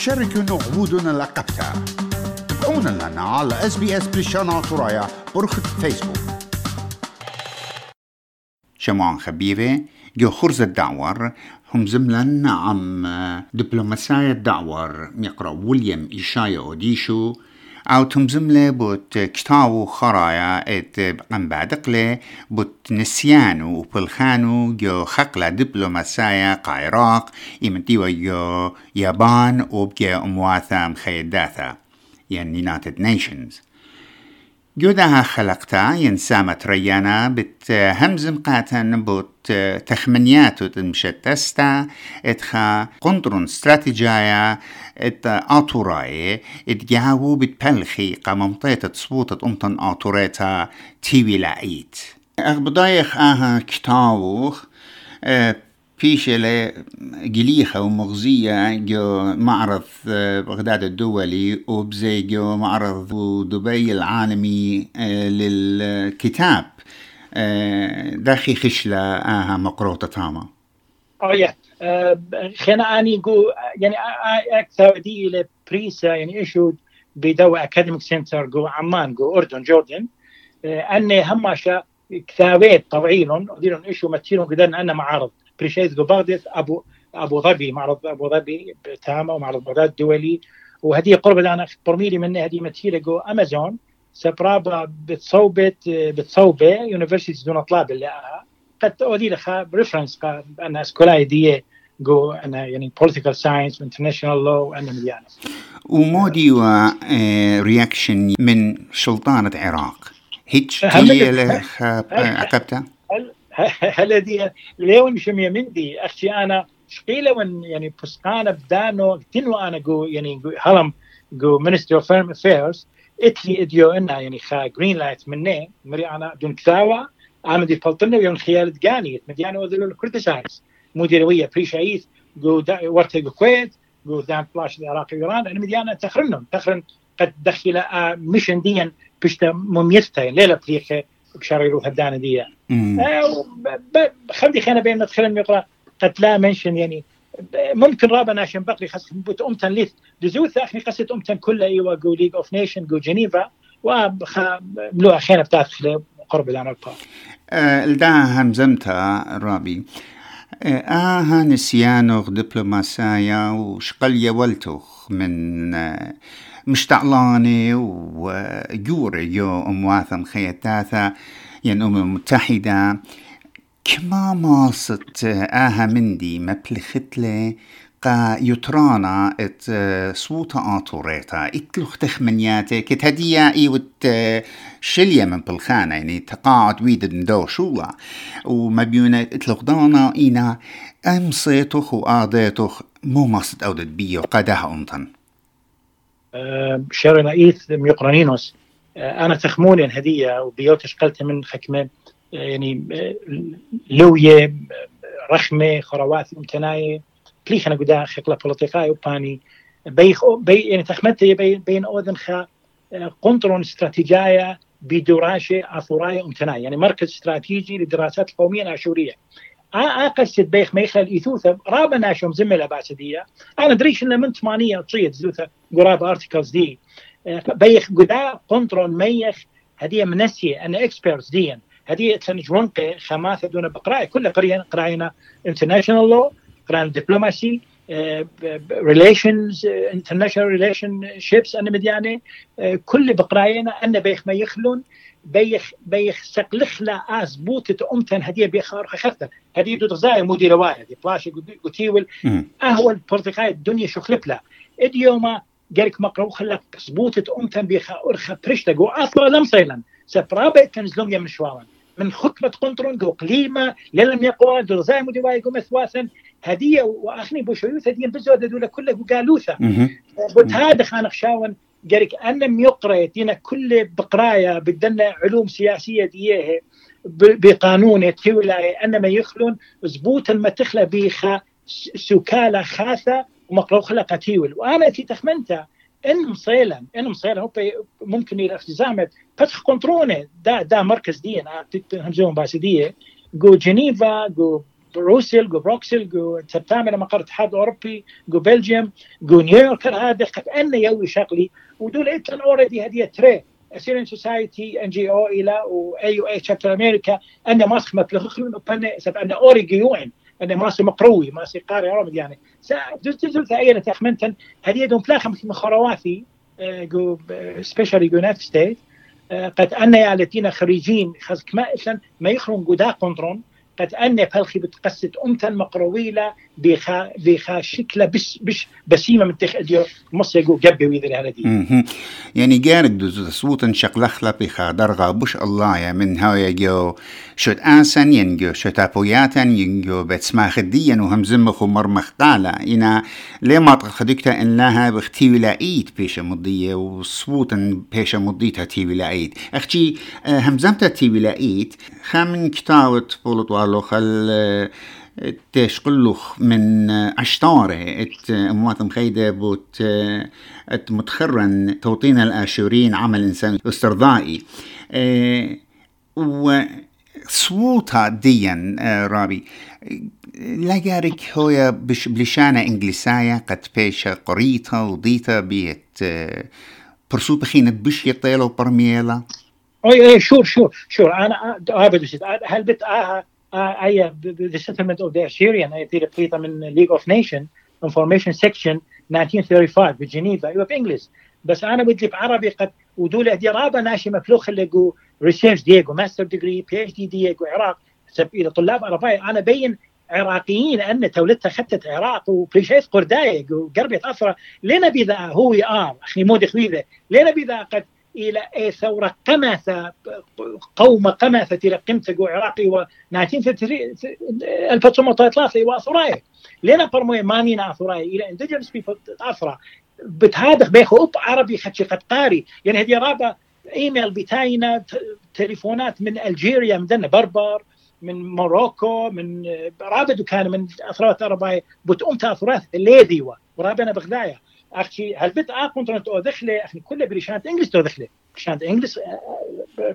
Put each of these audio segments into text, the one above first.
شاركوا عبودنا لقبتا تابعونا لنا على اس بي اس بريشانا ترايا برخة فيسبوك. شمعان خبيرة جو خرز الدعور هم زملن عم دبلوماسية الدعور يقرأ ويليام إيشايا أوديشو أو تمزمله بوت كتاو خرايا إت بقم بعدقله بوت نسيانو وبلخانو جو خقلة دبلوماسية قايراق يمتيو جو يابان وبجي أمواثا مخيداثا يعني يونايتد نيشنز جودها خلقتا ينسامة ريانا بت همزم قاتن بوت تخمنياتو تمشتستا اتخا قندرون استراتيجايا ات آتوراي ات جاو بتبلخي قممطيت تصبوت امتن آتوريتا تيوي لعيت اغبضايخ آها كتاوخ فيشلة جليخة ومغزية جو معرض بغداد الدولي وبزي جو معرض دبي العالمي للكتاب. داخي خشلة آها مقروطة تاما. يا خينا أني جو يعني أكثر دي بريسا يعني إيشو بدو أكاديميك سنتر جو عمان جو أردن جوردن. أني هماشا كتابات طويلون وديرون إيشو متيرون قدرنا أنا معارض بريشيز بغداد ابو أبو ظبي معرض أبو ظبي تاما ومعرض بغداد الدولي. وهذه قرب أنا برميلي من هذه متيرة جو أمازون. سبرابا بتصوبت بتصوبة يونيفرسيتي دون طلاب اللي قد أودي لها ريفرنس أنا سكولاي دي جو أنا يعني بوليتيكال ساينس انترناشونال لو أنا مليانة. ومودي رياكشن من سلطانة العراق هيك هي عقبتها هلا دي ليون شمية مندي. أختي أنا شقيلة وأن يعني بسقانا بدانو تنو أنا جو يعني هلم جو مينستري اوف فيرم افيرز إتلي إديو إنا يعني خا جرين لايت مني. مري أنا دون كثاوة أنا دي فلطنا يوم خيال دقاني مديانا وذلو كريتيسايز مديروية بريشايث جو ورتا جو كويت جو دان فلاش العراق ايران انا مديانا تخرنهم. تخرن قد دخل ميشن ديا بشتا مميزتا ليلة بريخة بشاريرو هدانا دي خلي خينا بين ندخل يقرأ قد لا منشن يعني. ممكن رابا ناشن بقري خاص بوت أمتن ليث. دزوث اخني قصة أمتن كلها إيوا جو ليج أوف نيشن جو جنيفا. وملوها خينا بتاعت قرب الانوبا الدا همزمتا رابي. آها نسيانوغ دبلوماسايا وشقليا ولتوخ من مشتعلاني وجوري يو أمواثا خيتاثا ين أمم المتحدة كما ماصت آها مندي مبلختلي قا يترانا إت صوتا آتوريتا. إتلوخ تخمنياتي كت هدية إيوت شلية من بالخانة. يعني تقاعد ويد ندو شولا. وما بيونا إتلوخ دانا إينا ام صيتوخ وآديتوخ مو ماصت أودت بيو قدها انطن شاري نايث ميقرانينوس أنا تخموني هدية وبيوتش قلت من حكمة يعني لوية رخمة خروات امتناية بوليتيقاي وباني بيخ بي يعني تخمتي بي بين اودن خا قنطرون استراتيجية بدراسة أثوراية امتناية يعني مركز استراتيجي للدراسات القومية الآشورية قصة بيخ ميخل إيثوثة رابا ناشوم زملة باسدية أنا دريش إنه من ثمانية تصيد زوثة قرابة أرتيكلز دي بيخ قدا قنطرون ميخ هدية منسية أنا إكسبيرتس ديا هدية تنجونق خماثة دون بقراء كل قرينا قراينا international law. قراينا diplomacy ريليشنز انترناشونال ريليشن شيبس أنا مديانة. كل بقراينا أنا بيخ ما يخلون بيخ بيخ سقلخلا آز بوتة امتن هدية بيخار خفتر هدية دو تغزاي مودي رواية دي بلاشي قتيول. أهو البرتقاي الدنيا شو خلبلا اديوما قالك مقرو خلك سبوتة امتن بيخا أرخا برشتا. جو أصلا لم صيلا سبرابة تنزلون يمن شوارا من خطبة قنطرون جو قليمة للم يقوى دو زي مودي واي جو هدية وأخني بوشويوث هدية بزو دولا كله قالوثا بوت هذا خانق شاون قالك أنا ميقرأ دينا كل بقرايا بدنا علوم سياسية ديه بقانون تولى أنا ما يخلون زبوط ما تخلى بيخا سكالة خاثة ومقروخ خلا قتيول وأنا في تخمنتها إن مصيلا إن مصيلا هو ممكن إلى اختزامة. فتح قنطرونة دا دا مركز دي أنا همزون باسدية. جو جنيفا جو بروسيل جو بروكسل جو تبتعمل مقر الاتحاد الاوروبي جو بلجيوم جو نيويورك هذا كأنه يوي شغلي. ودول انتن اوريدي هذه تري سيرين سوسايتي ان جي أو إلى اي يو اي شابتر أمريكا ان ماسك متلخخلون سب ان اوريجي يوين ان ماسك مقروي ماسك قاري رمض يعني. دزدزل ثايرة تخمنتن هذه دون بلاخم مخرواتي جو سبيشالي يونايتد ستيت قد أن الذين خريجين خزك ما ما يخرون قدا قنطرون. قد أن بلخي بتقصد أمتا مقرويلة بخا بخا شكلة بش بش بسيمة من تخ ديو مصر يقول جبي ويذر على دي. يعني جارك دوز صوت شقلخلا بخا درغا بش الله يا من هاو يجو شد آسن ينجو شد أبوياتا ينجو بتسما خديا وهم زمخ ومرمخ قالا إنا لما تخدكتا إن لها بختي ولايت بيش مضية وصوتا بيش مضيتها تي ولايت أختي همزمتا تي ولايت خامن كتاوت بولط والو خل تشقلخ من عشتارة ات أموات مخيدة بوت ات متخرن توطين الآشورين عمل إنسان استرضائي. و صوتها ديا رابي. لقارك هو بش بلشانة انجليسايا قد بيشا قريتا وضيتا بيت برسو بخينة بش يطيلو برميلا أي أي شور شور شور. أنا هل بت آها I, the settlement of the Assyrian I did a من League of Nations Information Section 1935 بجنيفا أيوه بانجلش بس أنا بدي بعربي قد ودول هدي رابا ناشي مفلوخ اللي جو ريسيرش ديجو ماستر ديجري بي اتش دي ديجو عراق. إذا طلاب عرباي أنا بين عراقيين أن تولدتها خدت عراق وبريشيت قردايق وقربت اثره لنا بذا هو ار أخي مودي خويذة. لنا بذا قد إلى ثورة قمثه قوم قمثه قمت عراقي و 1903 واثراي لنا برموي مانينا اثراي إلى اندجنس بيبل اثرا بتهادخ بيخو أوب عربي خدشي قد قاري يعني هذه رابا إيميل بتاينا تليفونات من ألجيريا من بربر من موروكو من رابد كان من أثرات عرباي بتقوم تأثرات ليديوا ورابنا بغداية. أختي هل بت كنت أو دخله أخي كله بريشانت انجلش تو دخله بريشانت انجلش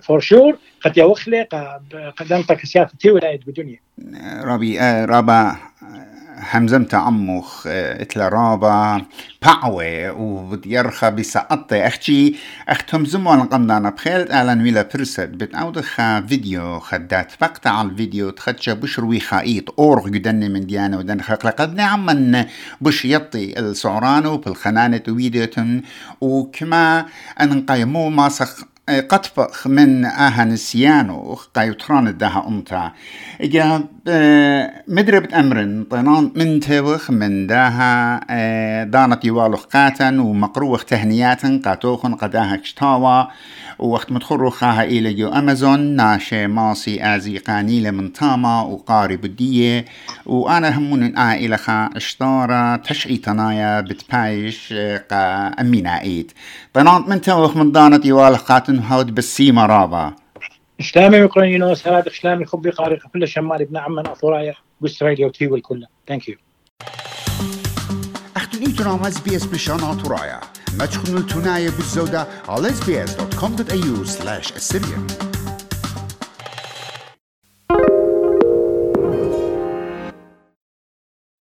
فور شور قد يوخله قدمتك سياسه تي ولاية بدنيا. ربي رابا همزمت عمخ إتلا رابا باعوي وبديرخا بسقطة. أختي اختم زمو قمنا بخيلت أعلن ويلا برسد بتعودخا فيديو خدات. بقطع على الفيديو تخدشا بشروي خايط أورغ يدني من ديانا ودن خلق. لقد نعمن بش يطي السعرانو بالخنانة ويديوتن وكما أن قيمو ماسخ قطبخ من آها نسيانو قايوتران الدها أمتا. إجا مدربت أمرن. طنان من توخ من داها دانت يوالوخ قاتن ومقروخ تهنيات قاتوخن قداها كشتاوا. ووقت مدخل خاها إلى جو أمازون ناشي ماسي آزي قانيلة من تاما وقاري بدية وأنا همون آ خا اشتارة تشعي تنايا بتبايش قا أمينا إيد طنانت من توخ من دانت يوالوخ قاتن هود بالسيما رابا إسلامي يونس هذا إسلامي خبي قاري كل شمال ابن عمان أثورايا بأستراليا وتيول كلها ثانك يو أختني ترام إس بي إس بشان أثورايا ما تشخنوا التناية بالزودة على sbs.com.au slash assyrian